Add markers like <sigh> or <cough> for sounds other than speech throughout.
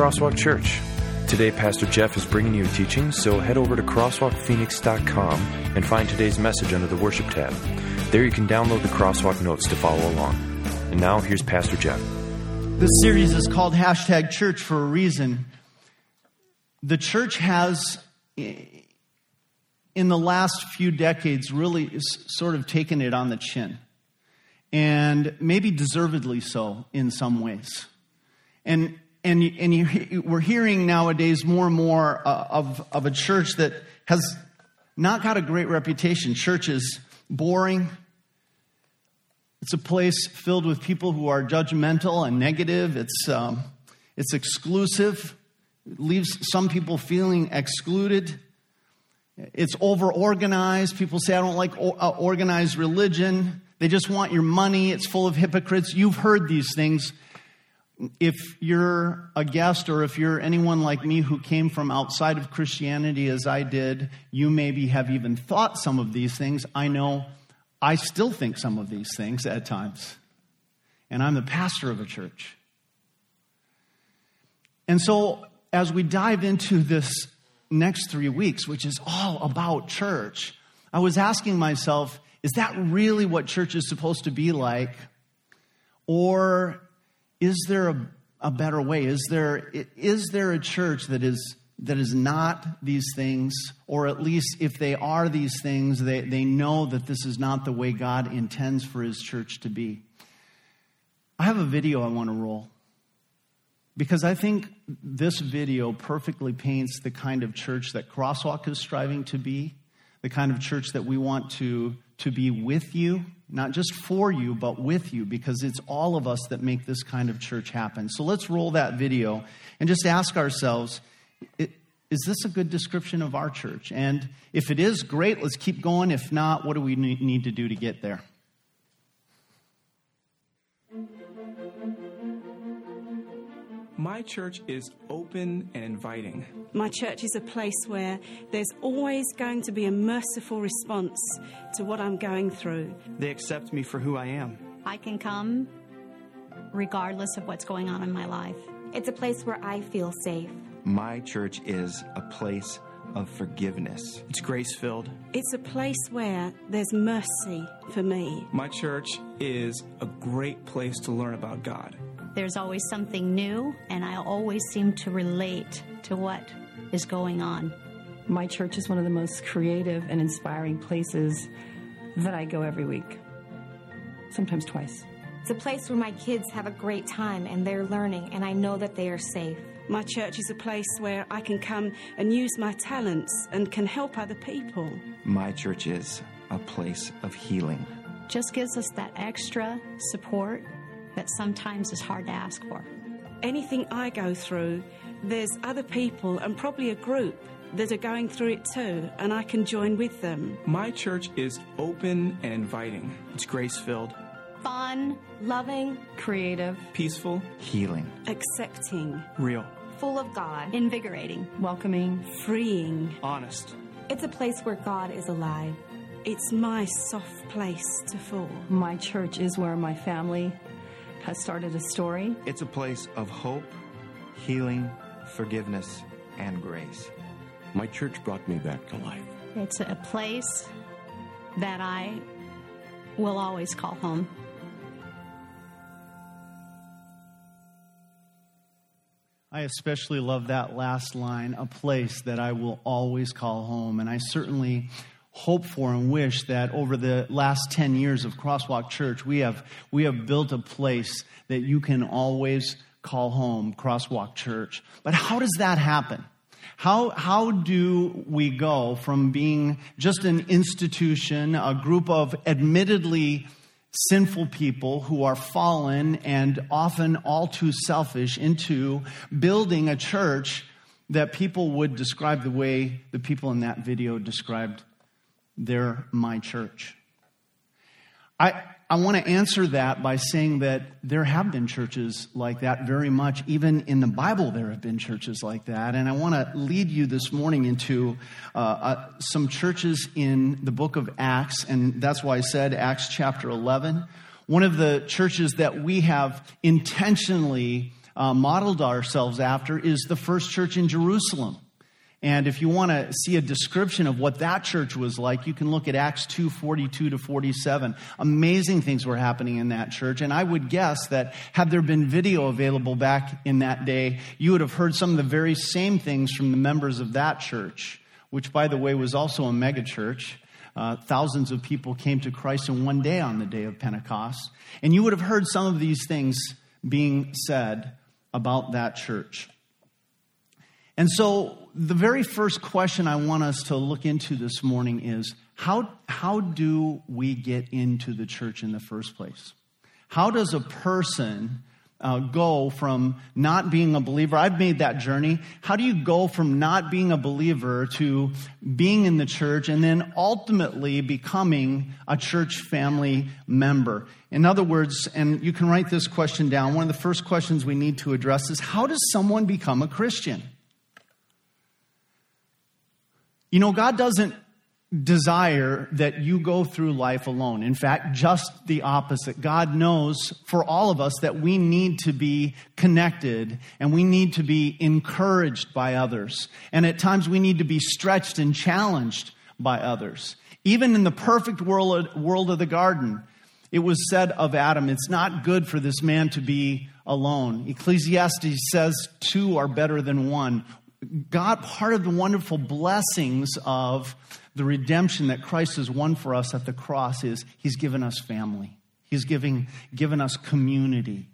Crosswalk Church. Today, Pastor Jeff is bringing you a teaching, so head over to crosswalkphoenix.com and find today's message under the worship tab. There you can download the Crosswalk notes to follow along. And now, here's Pastor Jeff. This series is called Hashtag Church for a reason. The church has, in the last few decades, really sort of taken it on the chin. And maybe deservedly so in some ways. And, and, and you, we're hearing nowadays more and more uh, of, of a church that has not got a great reputation. Church is boring. It's a place filled with people who are judgmental and negative. It's, um, it's exclusive. It leaves some people feeling excluded. It's over organized. People say, I don't like uh, organized religion. They just want your money. It's full of hypocrites. You've heard these things if you're a guest or if you're anyone like me who came from outside of Christianity as I did, you maybe have even thought some of these things. I know I still think some of these things at times. And I'm the pastor of a church. And so, as we dive into this next three weeks, which is all about church, I was asking myself, is that really what church is supposed to be like? Or is there a, a better way? Is there, is there a church that is, that is not these things, or at least if they are these things, they, they know that this is not the way God intends for His church to be? I have a video I want to roll because I think this video perfectly paints the kind of church that Crosswalk is striving to be, the kind of church that we want to, to be with you not just for you, but with you, because it's all of us that make this kind of church happen. So let's roll that video and just ask ourselves is this a good description of our church? And if it is, great, let's keep going. If not, what do we need to do to get there? My church is open and inviting. My church is a place where there's always going to be a merciful response to what I'm going through. They accept me for who I am. I can come regardless of what's going on in my life. It's a place where I feel safe. My church is a place of forgiveness. It's grace filled. It's a place where there's mercy for me. My church is a great place to learn about God. There's always something new, and I always seem to relate to what is going on. My church is one of the most creative and inspiring places that I go every week, sometimes twice. It's a place where my kids have a great time and they're learning, and I know that they are safe. My church is a place where I can come and use my talents and can help other people. My church is a place of healing. Just gives us that extra support that sometimes is hard to ask for. Anything I go through, there's other people and probably a group that are going through it too, and I can join with them. My church is open and inviting. It's grace filled, fun, loving, creative, peaceful, healing, accepting, real, full of God, invigorating, welcoming, freeing, honest. It's a place where God is alive. It's my soft place to fall. My church is where my family has started a story. It's a place of hope, healing, forgiveness, and grace. My church brought me back to life. It's a place that I will always call home. I especially love that last line, a place that I will always call home. And I certainly hope for and wish that over the last 10 years of Crosswalk Church, we have, we have built a place that you can always call home, Crosswalk Church. But how does that happen? How, how do we go from being just an institution, a group of admittedly sinful people who are fallen and often all too selfish, into building a church that people would describe the way the people in that video described they're my church. I, I want to answer that by saying that there have been churches like that very much. Even in the Bible, there have been churches like that. And I want to lead you this morning into uh, uh, some churches in the book of Acts. And that's why I said Acts chapter 11. One of the churches that we have intentionally uh, modeled ourselves after is the first church in Jerusalem. And if you want to see a description of what that church was like, you can look at Acts 2 42 to 47. Amazing things were happening in that church. And I would guess that had there been video available back in that day, you would have heard some of the very same things from the members of that church, which, by the way, was also a megachurch. Uh, thousands of people came to Christ in one day on the day of Pentecost. And you would have heard some of these things being said about that church. And so, the very first question I want us to look into this morning is how, how do we get into the church in the first place? How does a person uh, go from not being a believer? I've made that journey. How do you go from not being a believer to being in the church and then ultimately becoming a church family member? In other words, and you can write this question down, one of the first questions we need to address is how does someone become a Christian? You know, God doesn't desire that you go through life alone. In fact, just the opposite. God knows for all of us that we need to be connected and we need to be encouraged by others. And at times we need to be stretched and challenged by others. Even in the perfect world, world of the garden, it was said of Adam, it's not good for this man to be alone. Ecclesiastes says two are better than one. God, part of the wonderful blessings of the redemption that Christ has won for us at the cross is He's given us family. He's giving, given us community.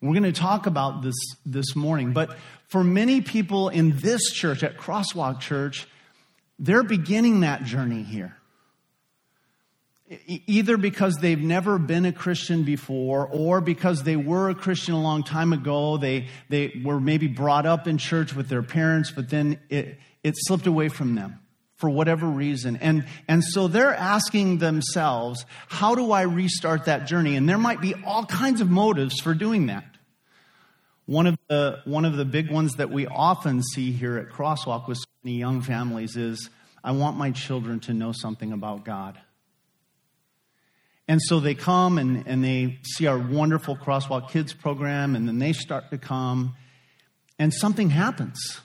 We're going to talk about this this morning. But for many people in this church, at Crosswalk Church, they're beginning that journey here either because they've never been a Christian before or because they were a Christian a long time ago. They, they were maybe brought up in church with their parents, but then it, it slipped away from them for whatever reason. And, and so they're asking themselves, how do I restart that journey? And there might be all kinds of motives for doing that. One of the, one of the big ones that we often see here at Crosswalk with so many young families is, I want my children to know something about God. And so they come and, and they see our wonderful Crosswalk Kids program, and then they start to come, and something happens.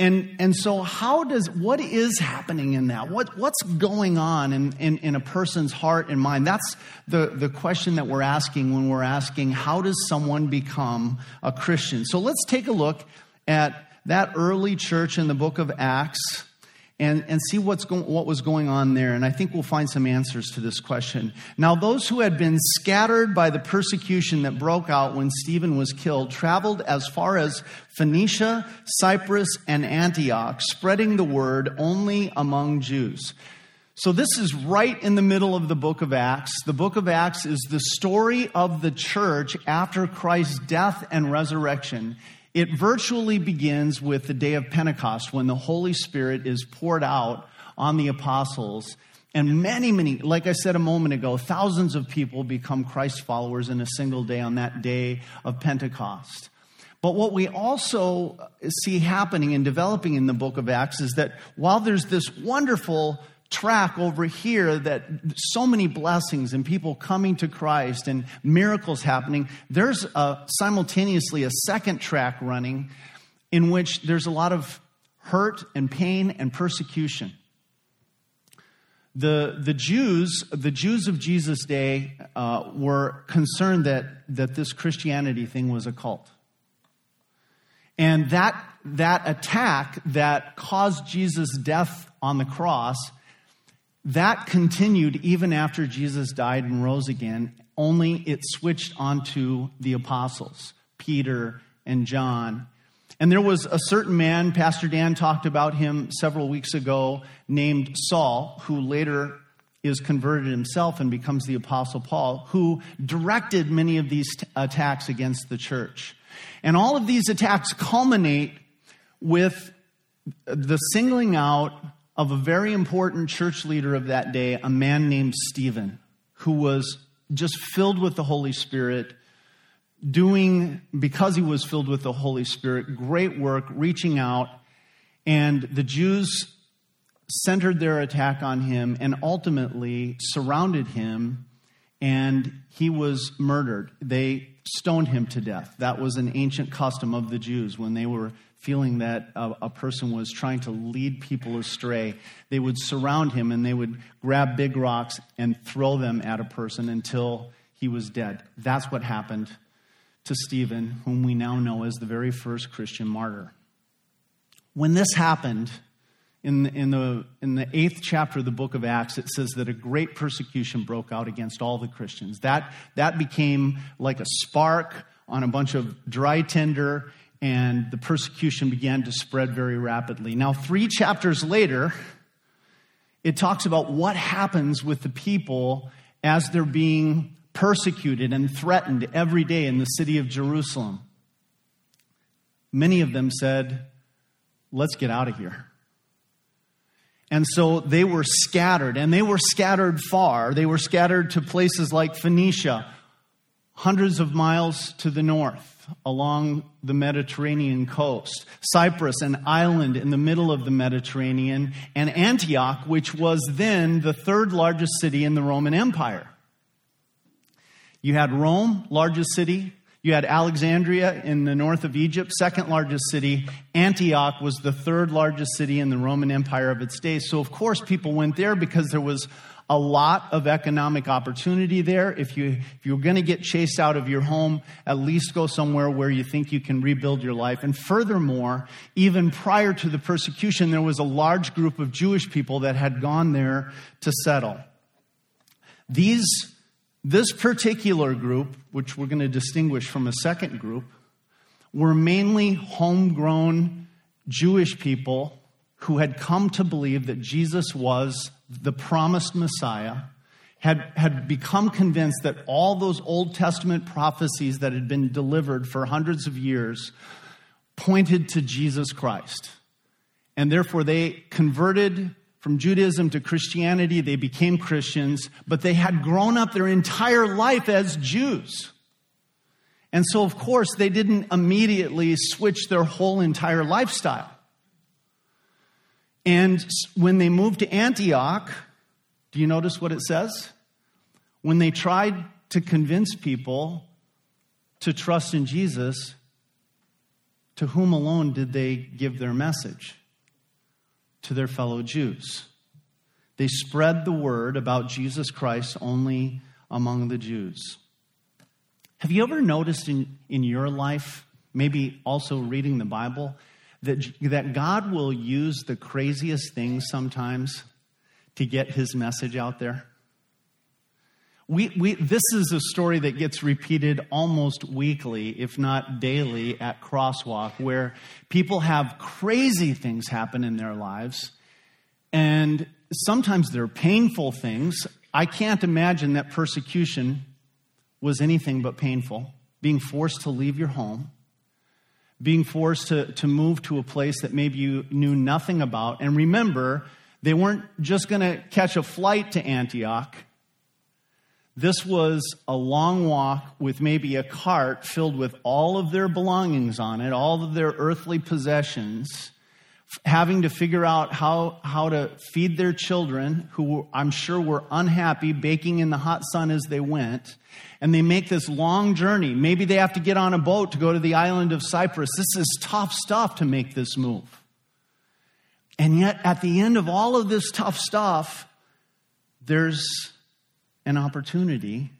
And, and so, how does, what is happening in that? What, what's going on in, in, in a person's heart and mind? That's the, the question that we're asking when we're asking, how does someone become a Christian? So, let's take a look at that early church in the book of Acts and, and see what's go- what was going on there. And I think we'll find some answers to this question. Now, those who had been scattered by the persecution that broke out when Stephen was killed traveled as far as Phoenicia, Cyprus, and Antioch, spreading the word only among Jews. So, this is right in the middle of the book of Acts. The book of Acts is the story of the church after Christ's death and resurrection. It virtually begins with the day of Pentecost when the Holy Spirit is poured out on the apostles. And many, many, like I said a moment ago, thousands of people become Christ followers in a single day on that day of Pentecost. But what we also see happening and developing in the book of Acts is that while there's this wonderful track over here that so many blessings and people coming to Christ and miracles happening, there's a, simultaneously a second track running in which there's a lot of hurt and pain and persecution. The, the Jews, the Jews of Jesus' day, uh, were concerned that, that this Christianity thing was a cult. And that, that attack that caused Jesus' death on the cross that continued even after Jesus died and rose again, only it switched onto the apostles, Peter and John. And there was a certain man, Pastor Dan talked about him several weeks ago, named Saul, who later is converted himself and becomes the Apostle Paul, who directed many of these t- attacks against the church. And all of these attacks culminate with the singling out of a very important church leader of that day, a man named Stephen, who was just filled with the Holy Spirit, doing, because he was filled with the Holy Spirit, great work, reaching out. And the Jews centered their attack on him and ultimately surrounded him and he was murdered. They stoned him to death. That was an ancient custom of the Jews when they were feeling that a, a, person was trying to lead people astray. They would surround him and they would grab big rocks and throw them at a person until he was dead. That's what happened to Stephen, whom we now know as the very first Christian martyr. When this happened, in, in, the, in the eighth chapter of the book of Acts, it says that a great persecution broke out against all the Christians. That, that became like a spark on a bunch of dry tinder, and the persecution began to spread very rapidly. Now, three chapters later, it talks about what happens with the people as they're being persecuted and threatened every day in the city of Jerusalem. Many of them said, Let's get out of here. And so they were scattered, and they were scattered far. They were scattered to places like Phoenicia, hundreds of miles to the north along the Mediterranean coast, Cyprus, an island in the middle of the Mediterranean, and Antioch, which was then the third largest city in the Roman Empire. You had Rome, largest city, you had Alexandria in the north of Egypt, second largest city. Antioch was the third largest city in the Roman Empire of its day. So, of course, people went there because there was a lot of economic opportunity there. If, you, if you're going to get chased out of your home, at least go somewhere where you think you can rebuild your life. And furthermore, even prior to the persecution, there was a large group of Jewish people that had gone there to settle. These this particular group, which we're going to distinguish from a second group, were mainly homegrown Jewish people who had come to believe that Jesus was the promised Messiah, had, had become convinced that all those Old Testament prophecies that had been delivered for hundreds of years pointed to Jesus Christ. And therefore, they converted from Judaism to Christianity, they became Christians, but they had grown up their entire life as Jews. And so, of course, they didn't immediately switch their whole entire lifestyle. And when they moved to Antioch, do you notice what it says? When they tried to convince people to trust in Jesus, to whom alone did they give their message? to their fellow Jews. They spread the word about Jesus Christ only among the Jews. Have you ever noticed in, in your life, maybe also reading the Bible, that, that God will use the craziest things sometimes to get his message out there? We, we, this is a story that gets repeated almost weekly, if not daily, at Crosswalk, where people have crazy things happen in their lives. And sometimes they're painful things. I can't imagine that persecution was anything but painful. Being forced to leave your home, being forced to, to move to a place that maybe you knew nothing about. And remember, they weren't just going to catch a flight to Antioch this was a long walk with maybe a cart filled with all of their belongings on it, all of their earthly possessions, having to figure out how, how to feed their children, who I'm sure were unhappy, baking in the hot sun as they went. And they make this long journey. Maybe they have to get on a boat to go to the island of Cyprus. This is tough stuff to make this move. And yet, at the end of all of this tough stuff, there's an opportunity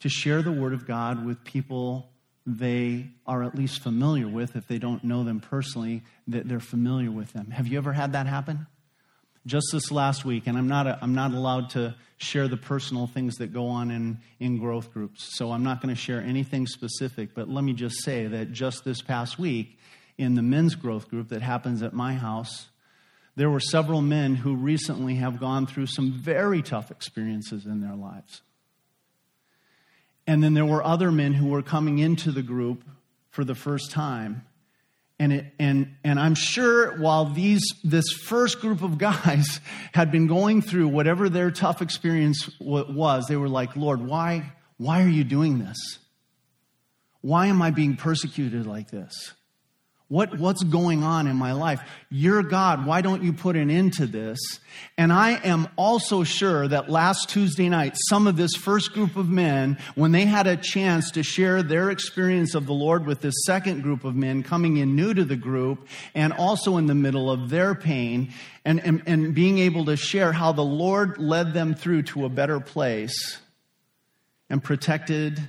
to share the Word of God with people they are at least familiar with. If they don't know them personally, that they're familiar with them. Have you ever had that happen? Just this last week, and I'm not, a, I'm not allowed to share the personal things that go on in, in growth groups, so I'm not going to share anything specific, but let me just say that just this past week, in the men's growth group that happens at my house, there were several men who recently have gone through some very tough experiences in their lives. And then there were other men who were coming into the group for the first time. And, it, and, and I'm sure while these, this first group of <laughs> guys had been going through whatever their tough experience was, they were like, Lord, why, why are you doing this? Why am I being persecuted like this? What, what's going on in my life? You're God. Why don't you put an end to this? And I am also sure that last Tuesday night, some of this first group of men, when they had a chance to share their experience of the Lord with this second group of men coming in new to the group and also in the middle of their pain and, and, and being able to share how the Lord led them through to a better place and protected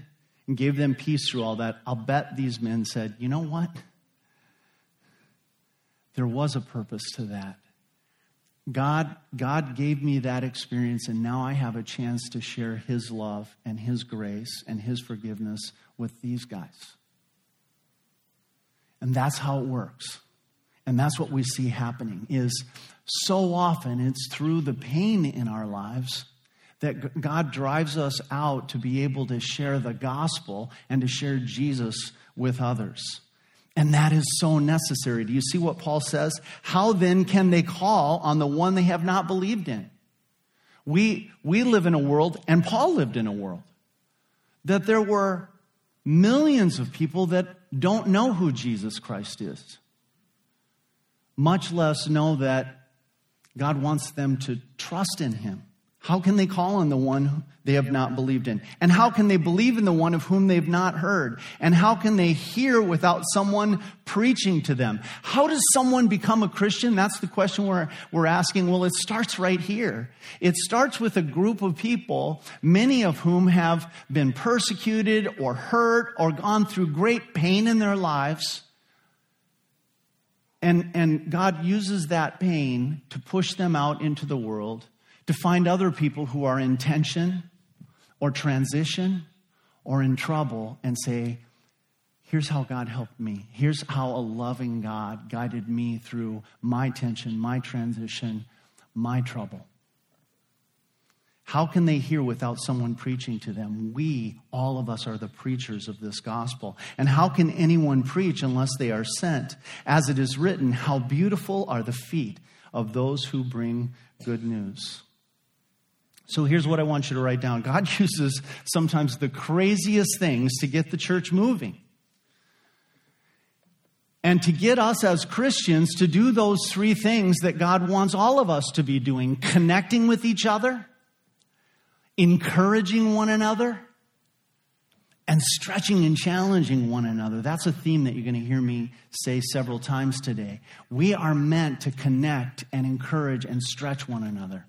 and gave them peace through all that, I'll bet these men said, you know what? There was a purpose to that. God, God gave me that experience, and now I have a chance to share His love and His grace and His forgiveness with these guys. And that's how it works. And that's what we see happening is so often it's through the pain in our lives that God drives us out to be able to share the gospel and to share Jesus with others. And that is so necessary. Do you see what Paul says? How then can they call on the one they have not believed in? We, we live in a world, and Paul lived in a world, that there were millions of people that don't know who Jesus Christ is, much less know that God wants them to trust in him. How can they call on the one they have not believed in? And how can they believe in the one of whom they've not heard? And how can they hear without someone preaching to them? How does someone become a Christian? That's the question we're, we're asking. Well, it starts right here. It starts with a group of people, many of whom have been persecuted or hurt or gone through great pain in their lives. And, and God uses that pain to push them out into the world to find other people who are in tension or transition or in trouble and say, Here's how God helped me. Here's how a loving God guided me through my tension, my transition, my trouble. How can they hear without someone preaching to them? We, all of us, are the preachers of this gospel. And how can anyone preach unless they are sent? As it is written, how beautiful are the feet of those who bring good news. So here's what I want you to write down God <laughs> uses sometimes the craziest things to get the church moving. And to get us as Christians to do those three things that God wants all of us to be doing connecting with each other, encouraging one another, and stretching and challenging one another. That's a theme that you're going to hear me say several times today. We are meant to connect and encourage and stretch one another.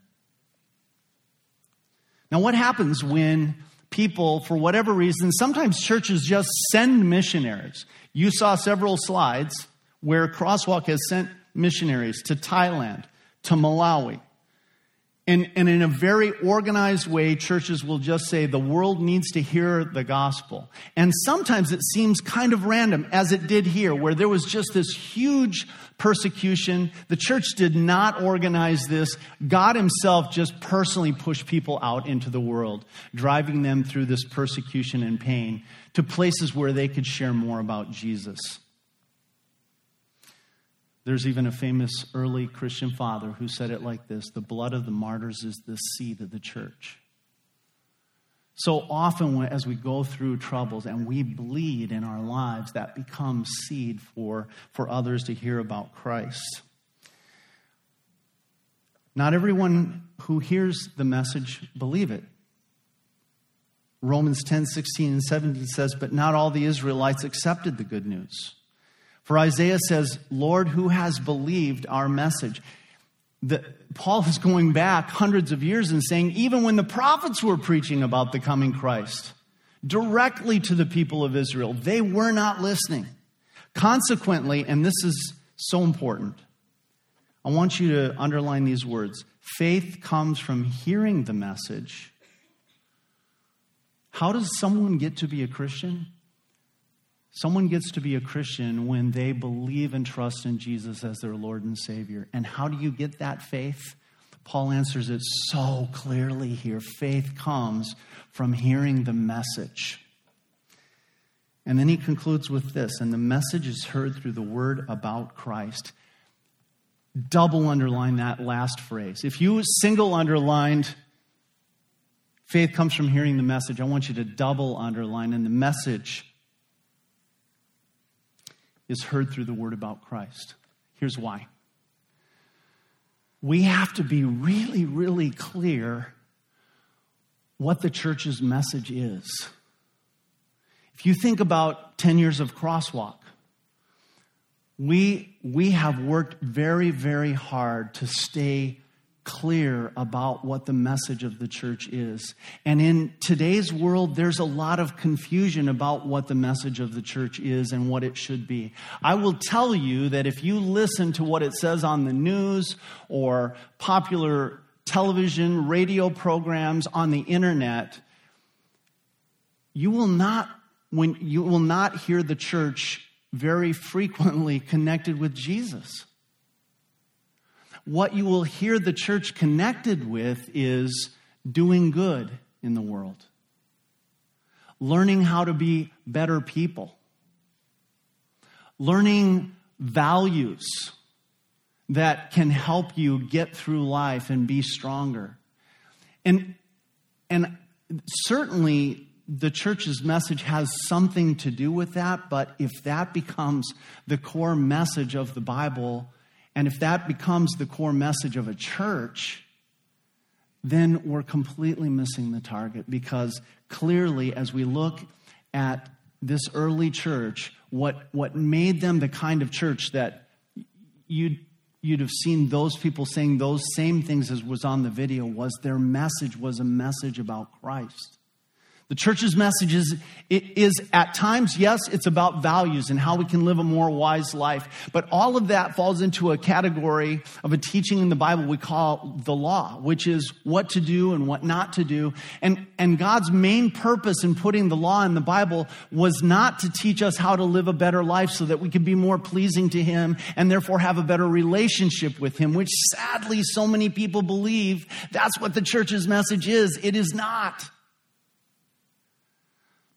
Now, what happens when people, for whatever reason, sometimes churches just send missionaries? You saw several slides where Crosswalk has sent missionaries to Thailand, to Malawi, and, and in a very organized way, churches will just say the world needs to hear the gospel. And sometimes it seems kind of random, as it did here, where there was just this huge persecution. The church did not organize this. God Himself just personally pushed people out into the world, driving them through this persecution and pain to places where they could share more about Jesus. There's even a famous early Christian father who said it like this The blood of the martyrs is the seed of the church. So often, as we go through troubles and we bleed in our lives, that becomes seed for, for others to hear about Christ. Not everyone who hears the message believe it. Romans 10, 16, and 17 says, But not all the Israelites accepted the good news. For Isaiah says, Lord, who has believed our message? The, Paul is going back hundreds of years and saying, even when the prophets were preaching about the coming Christ directly to the people of Israel, they were not listening. Consequently, and this is so important, I want you to underline these words faith comes from hearing the message. How does someone get to be a Christian? Someone gets to be a Christian when they believe and trust in Jesus as their Lord and Savior. And how do you get that faith? Paul answers it so clearly here. Faith comes from hearing the message. And then he concludes with this and the message is heard through the word about Christ. Double underline that last phrase. If you single underlined, faith comes from hearing the message, I want you to double underline, and the message is heard through the word about Christ. Here's why. We have to be really, really clear what the church's message is. If you think about 10 years of crosswalk, we, we have worked very, very hard to stay clear about what the message of the church is. And in today's world, there's a lot of confusion about what the message of the church is and what it should be. I will tell you that if you listen to what it says on the news or popular television, radio programs, on the internet, you will not when you will not hear the church very frequently connected with Jesus what you will hear the church connected with is doing good in the world, learning how to be better people, learning values that can help you get through life and be stronger. And, and certainly, the church's message has something to do with that, but if that becomes the core message of the Bible, and if that becomes the core message of a church, then we're completely missing the target because clearly, as we look at this early church, what, what made them the kind of church that you'd, you'd have seen those people saying those same things as was on the video was their message was a message about Christ. The church's message is, is at times, yes, it's about values and how we can live a more wise life. But all of that falls into a category of a teaching in the Bible we call the law, which is what to do and what not to do. And, and God's main purpose in putting the law in the Bible was not to teach us how to live a better life so that we could be more pleasing to Him and therefore have a better relationship with Him, which sadly so many people believe that's what the church's message is. It is not.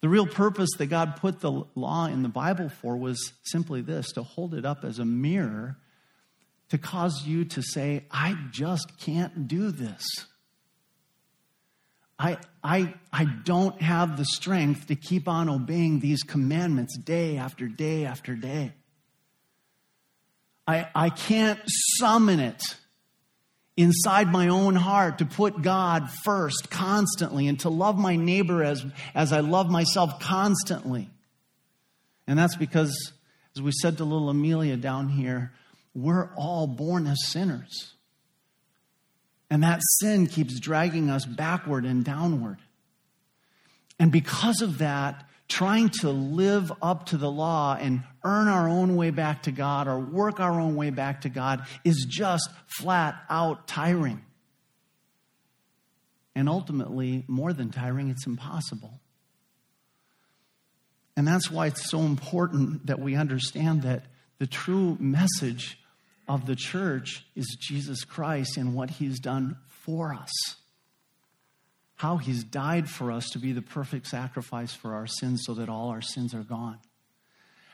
The real purpose that God put the law in the Bible for was simply this to hold it up as a mirror to cause you to say, I just can't do this. I, I, I don't have the strength to keep on obeying these commandments day after day after day. I, I can't summon it inside my own heart to put God first constantly and to love my neighbor as, as I love myself constantly. And that's because, as we said to little Amelia down here, we're all born as sinners. And that sin keeps dragging us backward and downward. And because of that, trying to live up to the law and earn our own way back to God or work our own way back to God is just flat out tiring. And ultimately, more than tiring, it's impossible. And that's why it's so important that we understand that the true message of the church is Jesus Christ and what he's done for us how he's died for us to be the perfect sacrifice for our sins so that all our sins are gone.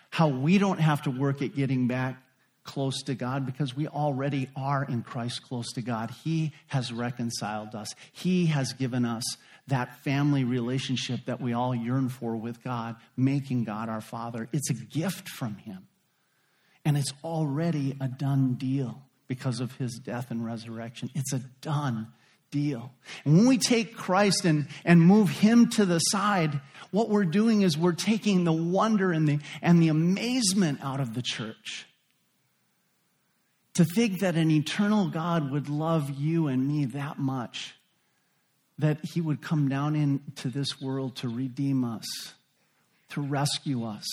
How we don't have to work at getting back close to God because we already are in Christ close to God. He has reconciled us, He has given us that family relationship that we all yearn for with God, making God our Father. It's a gift from Him. And it's already a done deal because of His death and resurrection. It's a done deal. And when we take Christ and, and move him to the side, what we're doing is we're taking the wonder and the, and the amazement out of the church. To think that an eternal God would love you and me that much, that he would come down into this world to redeem us, to rescue us,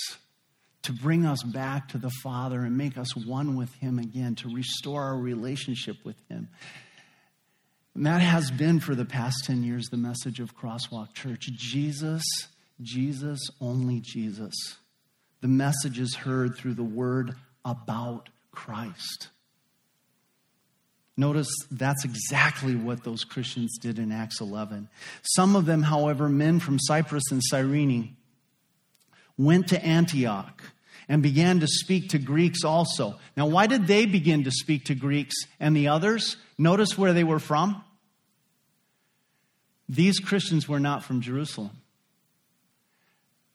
to bring us back to the Father and make us one with him again, to restore our relationship with him. And that has been for the past 10 years the message of Crosswalk Church Jesus, Jesus, only Jesus. The message is heard through the word about Christ. Notice that's exactly what those Christians did in Acts 11. Some of them, however, men from Cyprus and Cyrene, went to Antioch and began to speak to Greeks also. Now, why did they begin to speak to Greeks and the others? Notice where they were from. These Christians were not from Jerusalem.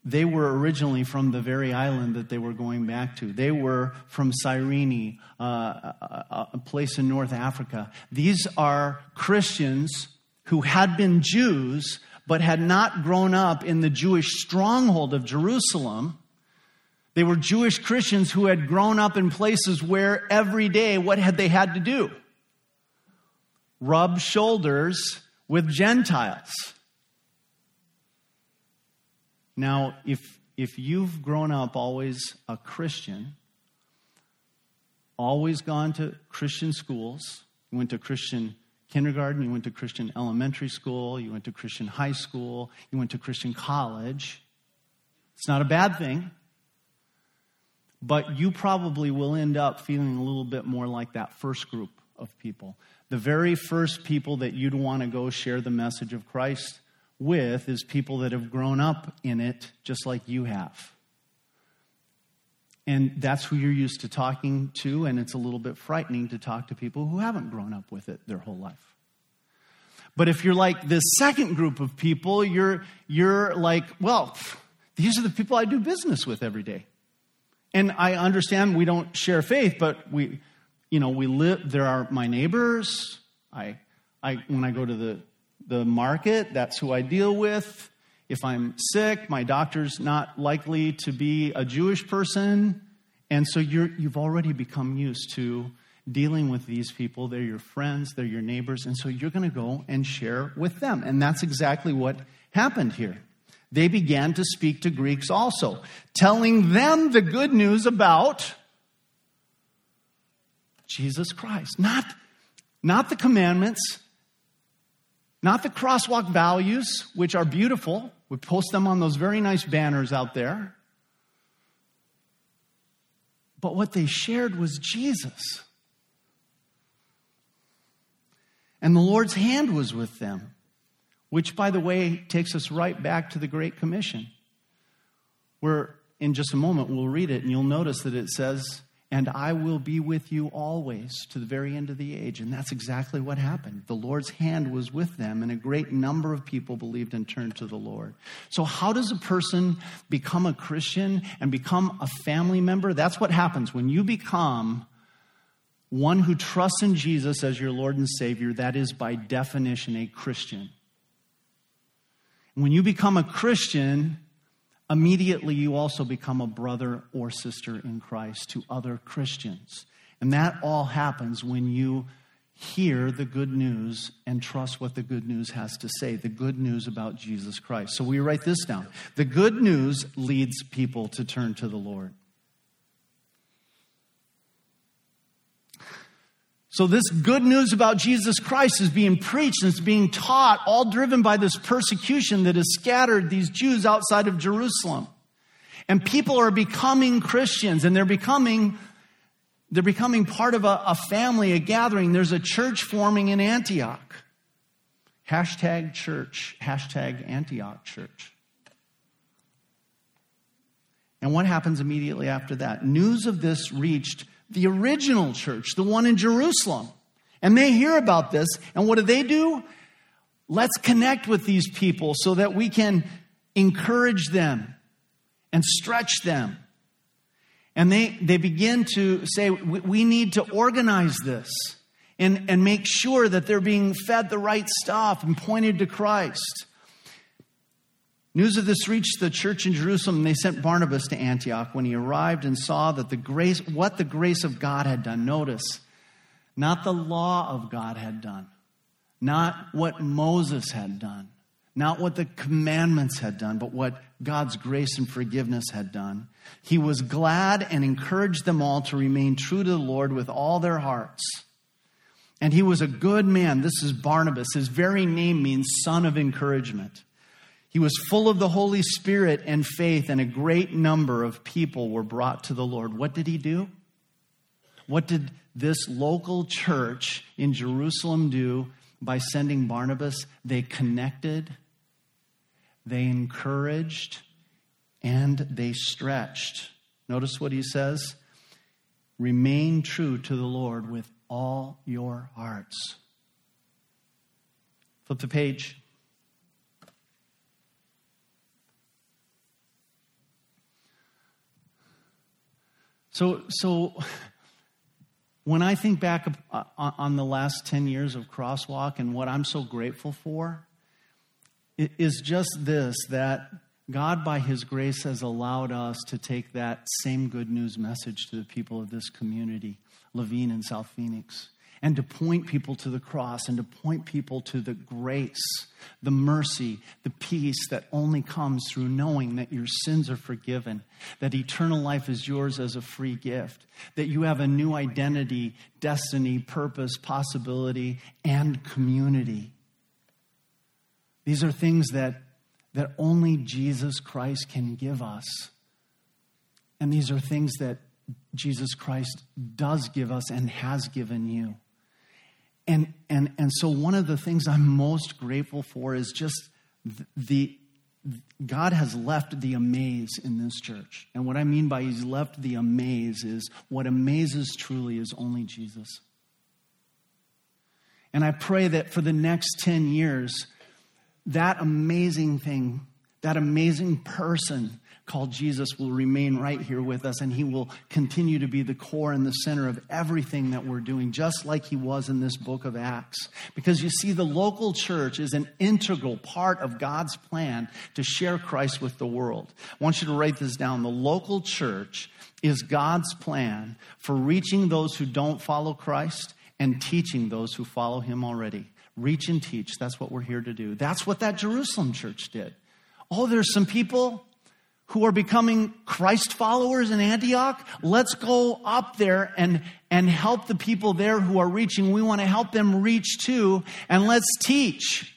they were originally from the very island that they were going back to. They were from Cyrene, uh, a, a place in North Africa. These are Christians who had been Jews but had not grown up in the Jewish stronghold of Jerusalem. They were Jewish Christians who had grown up in places where every day, what had they had to do? Rub shoulders with Gentiles. Now, if, if you've grown up always a Christian, always gone to Christian schools, you went to Christian kindergarten, you went to Christian elementary school, you went to Christian high school, you went to Christian college, it's not a bad thing. But you probably will end up feeling a little bit more like that first group of people. The very first people that you'd want to go share the message of Christ with is people that have grown up in it just like you have. And that's who you're used to talking to, and it's a little bit frightening to talk to people who haven't grown up with it their whole life. But if you're like this second group of people, you're, you're like, well, these are the people I do business with every day. And I understand we don't share faith, but we, you know, we live, there are my neighbors. I, I, when I go to the the market, that's who I deal with. If I'm sick, my doctor's not likely to be a Jewish person. And so you're, you've already become used to dealing with these people. They're your friends, they're your neighbors. And so you're going to go and share with them. And that's exactly what happened here. They began to speak to Greeks also, telling them the good news about Jesus Christ. Not, not the commandments, not the crosswalk values, which are beautiful. We post them on those very nice banners out there. But what they shared was Jesus. And the Lord's hand was with them, which, by the way, takes us right back to the Great Commission, where in just a moment we'll read it and you'll notice that it says, and I will be with you always to the very end of the age. And that's exactly what happened. The Lord's hand was with them, and a great number of people believed and turned to the Lord. So, how does a person become a Christian and become a family member? That's what happens when you become one who trusts in Jesus as your Lord and Savior. That is, by definition, a Christian. When you become a Christian, immediately you also become a brother or sister in Christ to other Christians. And that all happens when you hear the good news and trust what the good news has to say the good news about Jesus Christ. So we write this down. The good news leads people to turn to the Lord. So, this good news about Jesus Christ is being preached and it's being taught, all driven by this persecution that has scattered these Jews outside of Jerusalem. And people are becoming Christians and they're becoming, they're becoming part of a, a family, a gathering. There's a church forming in Antioch. Hashtag church, hashtag Antioch church. And what happens immediately after that? News of this reached the original church, the one in Jerusalem. And they hear about this, and what do they do? Let's connect with these people so that we can encourage them and stretch them. And they, they begin to say, we need to organize this and, and make sure that they're being fed the right stuff and pointed to Christ. News of this reached the church in Jerusalem, and they sent Barnabas to Antioch. When he arrived and saw that the grace, what the grace of God had done, notice, not the law of God had done, not what Moses had done, not what the commandments had done, but what God's grace and forgiveness had done. He was glad and encouraged them all to remain true to the Lord with all their hearts. And he was a good man. This is Barnabas. His very name means son of encouragement. He was full of the Holy Spirit and faith, and a great number of people were brought to the Lord. What did he do? What did this local church in Jerusalem do by sending Barnabas? They connected, they encouraged, and they stretched. Notice what he says remain true to the Lord with all your hearts. Flip the page. So, so <laughs> when I think back uh, on the last 10 years of Crosswalk and what I'm so grateful for, is just this that God, by His grace, has allowed us to take that same good news message to the people of this community, Laveen and South Phoenix, and to point people to the cross and to point people to the grace, the mercy, the peace that only comes through knowing that your sins are forgiven, that eternal life is yours as a free gift, that you have a new identity, destiny, purpose, possibility, and community. These are things that that only Jesus Christ can give us. And these are things that Jesus Christ does give us and has given you. And, and, and so, one of the things I'm most grateful for is just the, God has left the amaze in this church. And what I mean by He's left the amaze is what amazes truly is only Jesus. And I pray that for the next 10 years, that amazing thing, that amazing person called Jesus will remain right here with us and he will continue to be the core and the center of everything that we're doing, just like he was in this book of Acts. Because you see, the local church is an integral part of God's plan to share Christ with the world. I want you to write this down. The local church is God's plan for reaching those who don't follow Christ and teaching those who follow him already. Reach and teach. That's what we're here to do. That's what that Jerusalem church did. Oh, there's some people who are becoming Christ followers in Antioch. Let's go up there and, and help the people there who are reaching. We want to help them reach too, and let's teach.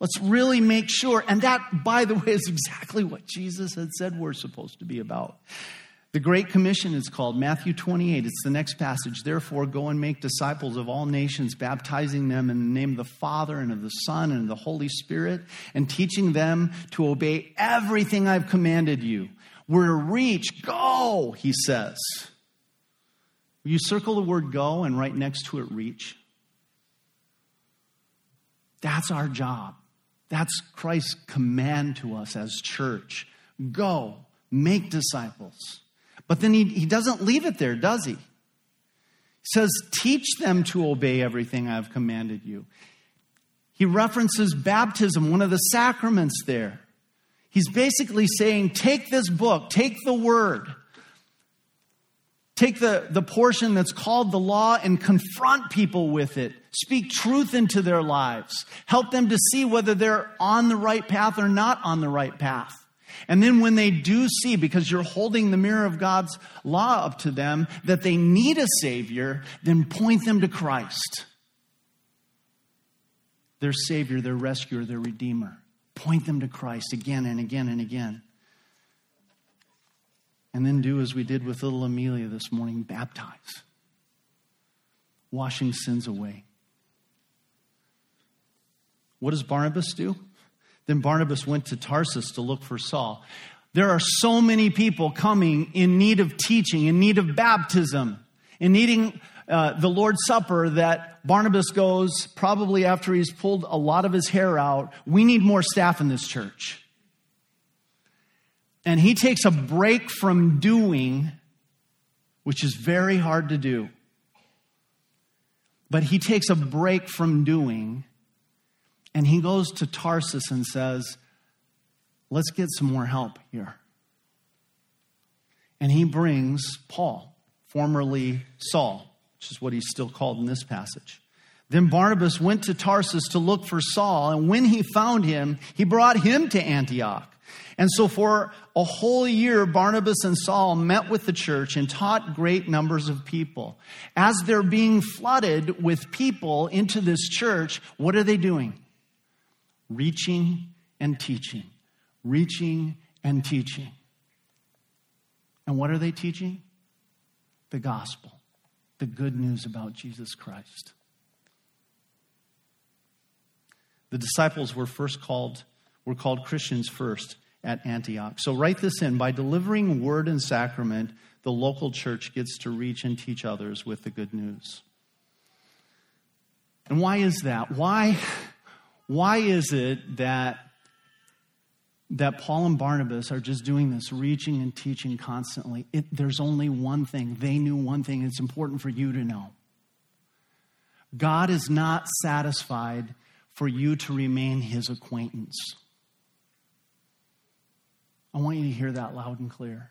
Let's really make sure. And that, by the way, is exactly what Jesus had said we're supposed to be about. The Great Commission is called Matthew 28. It's the next passage. Therefore, go and make disciples of all nations, baptizing them in the name of the Father and of the Son and of the Holy Spirit, and teaching them to obey everything I've commanded you. We're to reach, go, he says. You circle the word go and right next to it, reach. That's our job. That's Christ's command to us as church. Go, make disciples. But then he, he doesn't leave it there, does he? He says, Teach them to obey everything I've commanded you. He references baptism, one of the sacraments there. He's basically saying, Take this book, take the word, take the, the portion that's called the law and confront people with it. Speak truth into their lives. Help them to see whether they're on the right path or not on the right path. And then when they do see, because you're holding the mirror of God's law up to them, that they need a Savior, then point them to Christ. Their Savior, their rescuer, their Redeemer. Point them to Christ again and again and again. And then do as we did with little Amelia this morning baptize, washing sins away. What does Barnabas do? Then Barnabas went to Tarsus to look for Saul. There are so many people coming in need of teaching, in need of baptism, in needing uh, the Lord's Supper that Barnabas goes, probably after he's pulled a lot of his hair out, we need more staff in this church. And he takes a break from doing, which is very hard to do. But he takes a break from doing and he goes to Tarsus and says, Let's get some more help here. And he brings Paul, formerly Saul, which is what he's still called in this passage. Then Barnabas went to Tarsus to look for Saul, and when he found him, he brought him to Antioch. And so for a whole year, Barnabas and Saul met with the church and taught great numbers of people. As they're being flooded with people into this church, what are they doing? Reaching and teaching, reaching and teaching. And what are they teaching? The gospel, the good news about Jesus Christ. The disciples were first called, were called Christians first at Antioch. So write this in. By delivering word and sacrament, the local church gets to reach and teach others with the good news. And why is that? Why why is it that that Paul and Barnabas are just doing this, reaching and teaching constantly. It, there's only one thing. They knew one thing. It's important for you to know. God is not satisfied for you to remain his acquaintance. I want you to hear that loud and clear.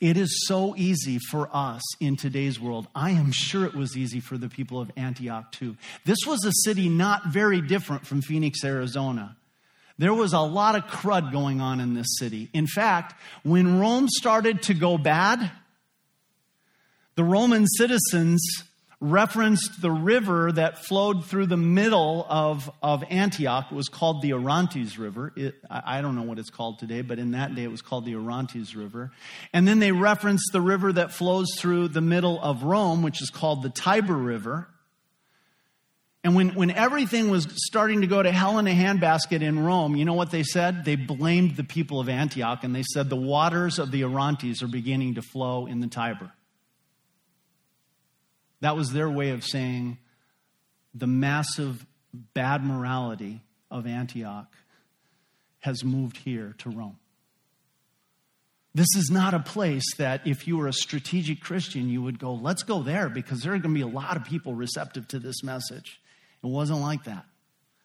It is so easy for us in today's world. I am sure it was easy for the people of Antioch too. This was a city not very different from Phoenix, Arizona. There was a lot of crud going on in this city. In fact, when Rome started to go bad, the Roman citizens referenced the river that flowed through the middle of, of Antioch. It was called the Orontes River. It, I, don't know what it's called today, but in that day it was called the Orontes River. And then they referenced the river that flows through the middle of Rome, which is called the Tiber River. And when, when everything was starting to go to hell in a handbasket in Rome, you know what they said? They blamed the people of Antioch and they said the waters of the Orontes are beginning to flow in the Tiber. That was their way of saying the massive bad morality of Antioch has moved here to Rome. This is not a place that if you were a strategic Christian, you would go, let's go there because there are going to be a lot of people receptive to this message. It wasn't like that.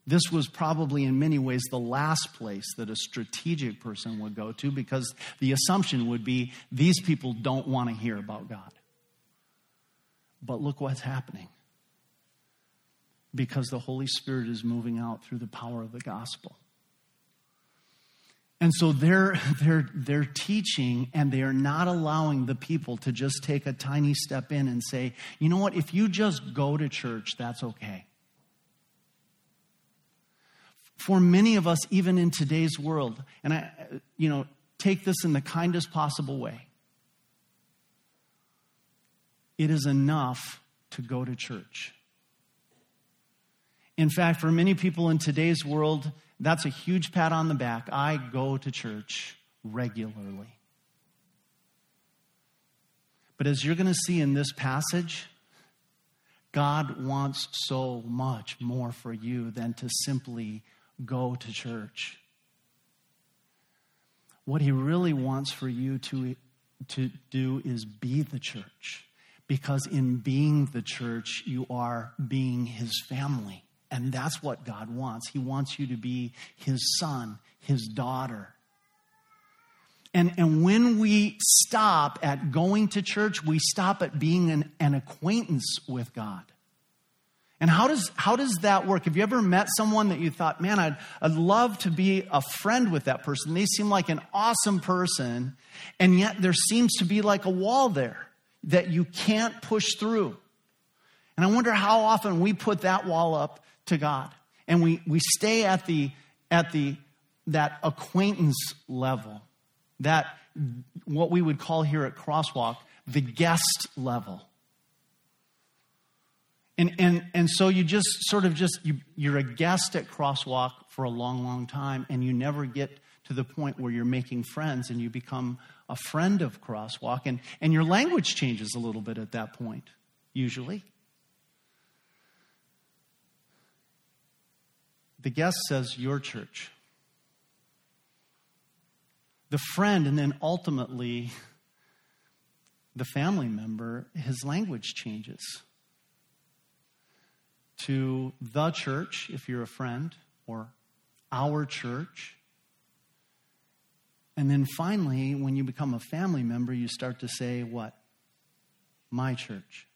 This was probably, in many ways, the last place that a strategic person would go to because the assumption would be these people don't want to hear about God. But look what's happening. Because the Holy Spirit is moving out through the power of the gospel. And so they're, <laughs> they're, they're teaching and they are not allowing the people to just take a tiny step in and say, you know what, if you just go to church, that's okay. For many of us, even in today's world, and I, you know, take this in the kindest possible way it is enough to go to church. In fact, for many people in today's world, that's a huge pat on the back. I go to church regularly. But as you're going to see in this passage, God wants so much more for you than to simply go to church. What he really wants for you to, to do is be the church because in being the church, you are being his family. And that's what God wants. He wants you to be his son, his daughter. And, and when we stop at going to church, we stop at being an, an acquaintance with God. And how does, how does that work? Have you ever met someone that you thought, man, I'd, I'd love to be a friend with that person? They seem like an awesome person, and yet there seems to be like a wall there that you can't push through. And I wonder how often we put that wall up to God and we, we stay at the, at the, that acquaintance level, that what we would call here at Crosswalk, the guest level. And, and, and so you just sort of just, you, you're a guest at Crosswalk for a long, long time, and you never get to the point where you're making friends and you become a friend of Crosswalk, and, and your language changes a little bit at that point, usually. The guest says, Your church. The friend, and then ultimately the family member, his language changes to the church, if you're a friend, or our church, and then finally, when you become a family member, you start to say, What? My church.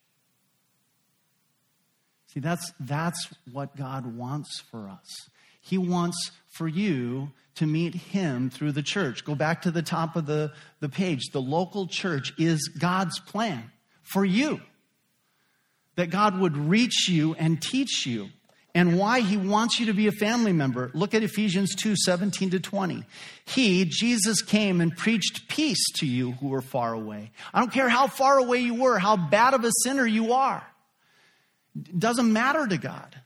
See, that's, that's what God wants for us. He wants for you to meet Him through the church. Go back to the top of the, the page. The local church is God's plan for you. That God would reach you and teach you and why he wants you to be a family member. Look at Ephesians 2 17 to 20. He, Jesus, came and preached peace to you who were far away. I don't care how far away you were, how bad of a sinner you are. It doesn't matter to God.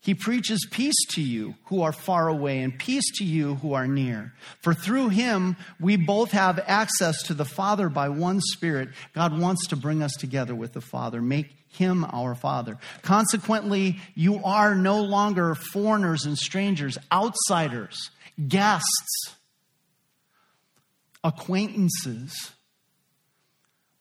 He preaches peace to you who are far away and peace to you who are near. For through him, we both have access to the Father by one Spirit. God wants to bring us together with the Father, make him our Father. Consequently, you are no longer foreigners and strangers, outsiders guests, acquaintances,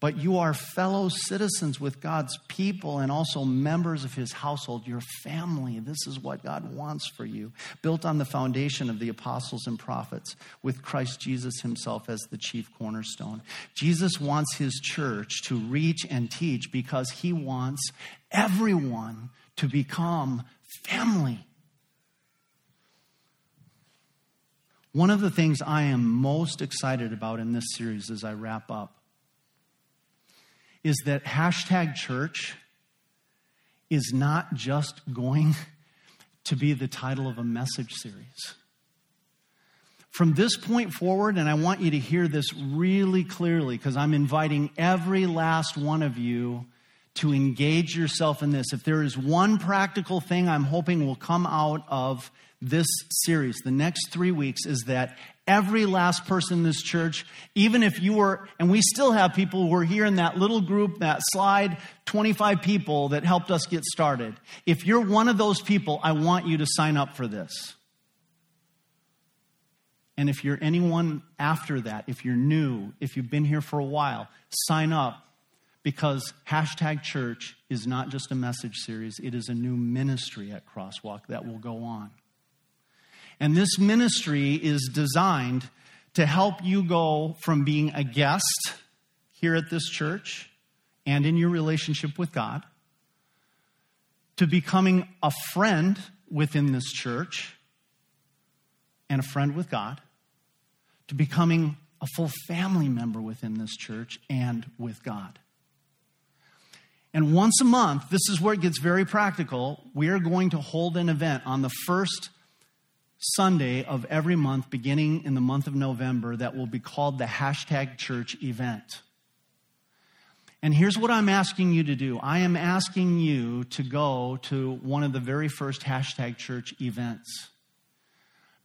but you are fellow citizens with God's people and also members of his household, your family. This is what God wants for you, built on the foundation of the apostles and prophets, with Christ Jesus himself as the chief cornerstone. Jesus wants his church to reach and teach because he wants everyone to become family. One of the things I am most excited about in this series as I wrap up is that hashtag church is not just going <laughs> to be the title of a message series. From this point forward, and I want you to hear this really clearly because I'm inviting every last one of you to engage yourself in this. If there is one practical thing I'm hoping will come out of this series, the next three weeks, is that every last person in this church, even if you were, and we still have people who are here in that little group, that slide, 25 people that helped us get started. If you're one of those people, I want you to sign up for this. And if you're anyone after that, if you're new, if you've been here for a while, sign up because hashtag church is not just a message series, it is a new ministry at Crosswalk that will go on. And this ministry is designed to help you go from being a guest here at this church and in your relationship with God to becoming a friend within this church and a friend with God to becoming a full family member within this church and with God. And once a month, this is where it gets very practical. We are going to hold an event on the first Sunday of every month, beginning in the month of November, that will be called the hashtag church event. And here's what I'm asking you to do I am asking you to go to one of the very first hashtag church events.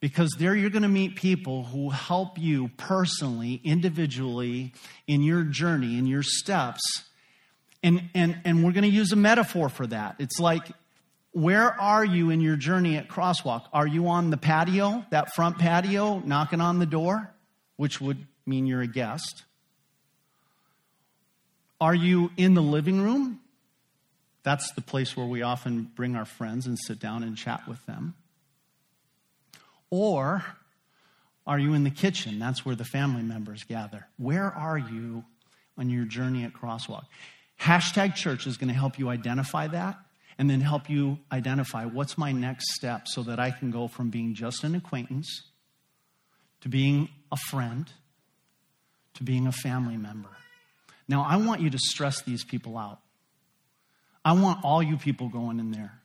Because there you're going to meet people who help you personally, individually, in your journey, in your steps. And, and, and we're going to use a metaphor for that. It's like where are you in your journey at Crosswalk? Are you on the patio, that front patio, knocking on the door, which would mean you're a guest? Are you in the living room? That's the place where we often bring our friends and sit down and chat with them. Or are you in the kitchen? That's where the family members gather. Where are you on your journey at Crosswalk? Hashtag church is going to help you identify that and then help you identify what's my next step so that I can go from being just an acquaintance to being a friend to being a family member. Now, I want you to stress these people out. I want all you people going in there.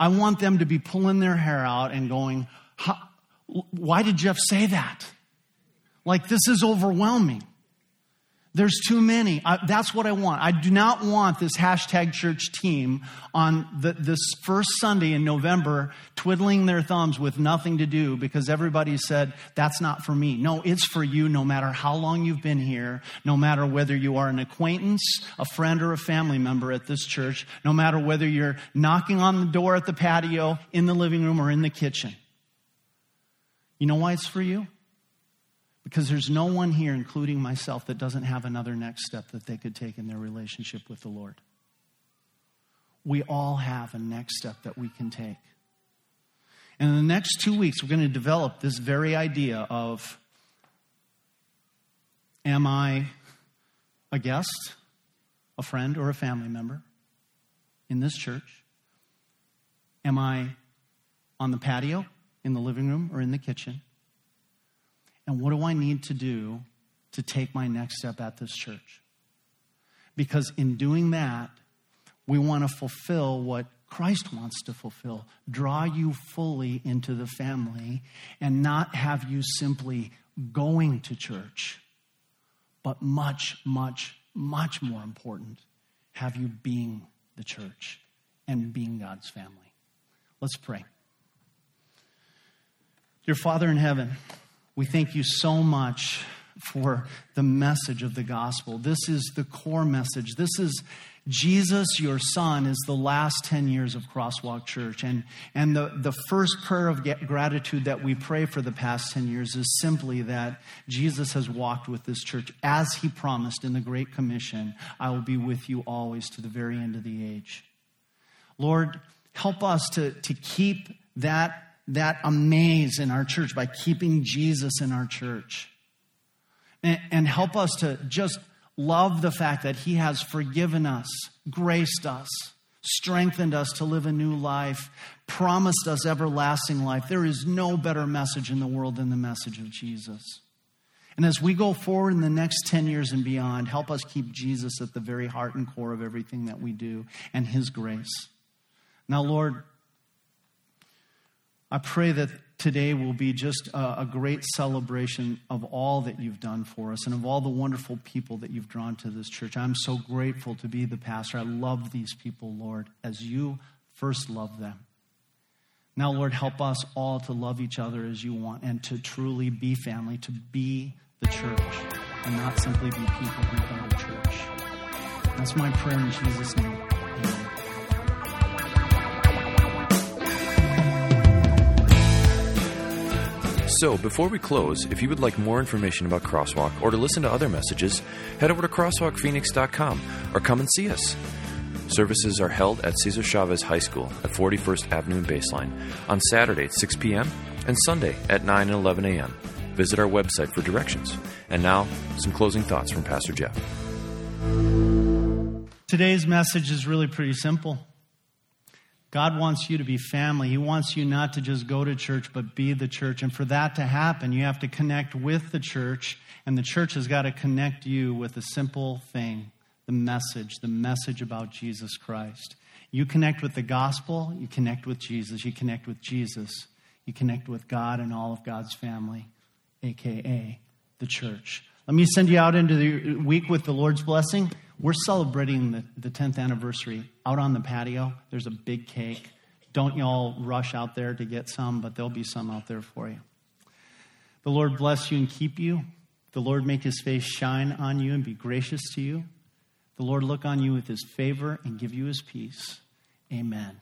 I want them to be pulling their hair out and going, Why did Jeff say that? Like, this is overwhelming. There's too many. I, that's what I want. I do not want this hashtag church team on the, this first Sunday in November twiddling their thumbs with nothing to do because everybody said, that's not for me. No, it's for you no matter how long you've been here, no matter whether you are an acquaintance, a friend, or a family member at this church, no matter whether you're knocking on the door at the patio, in the living room, or in the kitchen. You know why it's for you? Because there's no one here, including myself, that doesn't have another next step that they could take in their relationship with the Lord. We all have a next step that we can take. And in the next two weeks, we're going to develop this very idea of Am I a guest, a friend, or a family member in this church? Am I on the patio, in the living room, or in the kitchen? And what do I need to do to take my next step at this church? Because in doing that, we want to fulfill what Christ wants to fulfill draw you fully into the family and not have you simply going to church, but much, much, much more important, have you being the church and being God's family. Let's pray. Dear Father in heaven, we thank you so much for the message of the gospel. This is the core message. This is Jesus, your son, is the last 10 years of Crosswalk Church. And, and the, the first prayer of gratitude that we pray for the past 10 years is simply that Jesus has walked with this church as he promised in the Great Commission I will be with you always to the very end of the age. Lord, help us to, to keep that, that amaze in our church by keeping Jesus in our church. And, and help us to just love the fact that He has forgiven us, graced us, strengthened us to live a new life, promised us everlasting life. There is no better message in the world than the message of Jesus. And as we go forward in the next 10 years and beyond, help us keep Jesus at the very heart and core of everything that we do and His grace. Now, Lord, I pray that today will be just a, a, great celebration of all that you've done for us and of all the wonderful people that you've drawn to this church. I'm so grateful to be the pastor. I love these people, Lord, as you first loved them. Now, Lord, help us all to love each other as you want and to truly be family, to be the church, and not simply be people who go to church. That's my prayer in Jesus' name. So, before we close, if you would like more information about Crosswalk or to listen to other messages, head over to crosswalkphoenix.com or come and see us. Services are held at Cesar Chavez High School at 41st Avenue and Baseline on Saturday at 6 p.m. and Sunday at 9 and 11 a.m. Visit our website for directions. And now, some closing thoughts from Pastor Jeff. Today's message is really pretty simple. God wants you to be family. He wants you not to just go to church, but be the church. And for that to happen, you have to connect with the church, and the church has got to connect you with a simple thing the message, the message about Jesus Christ. You connect with the gospel, you connect with Jesus. You connect with Jesus, you connect with God and all of God's family, aka the church. Let me send you out into the week with the Lord's blessing. We're celebrating the, the 10th anniversary out on the patio. There's a big cake. Don't y'all rush out there to get some, but there'll be some out there for you. The Lord bless you and keep you. The Lord make his face shine on you and be gracious to you. The Lord look on you with his favor and give you his peace. Amen.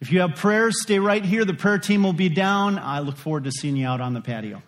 If you have prayers, stay right here. The prayer team will be down. I look forward to seeing you out on the patio.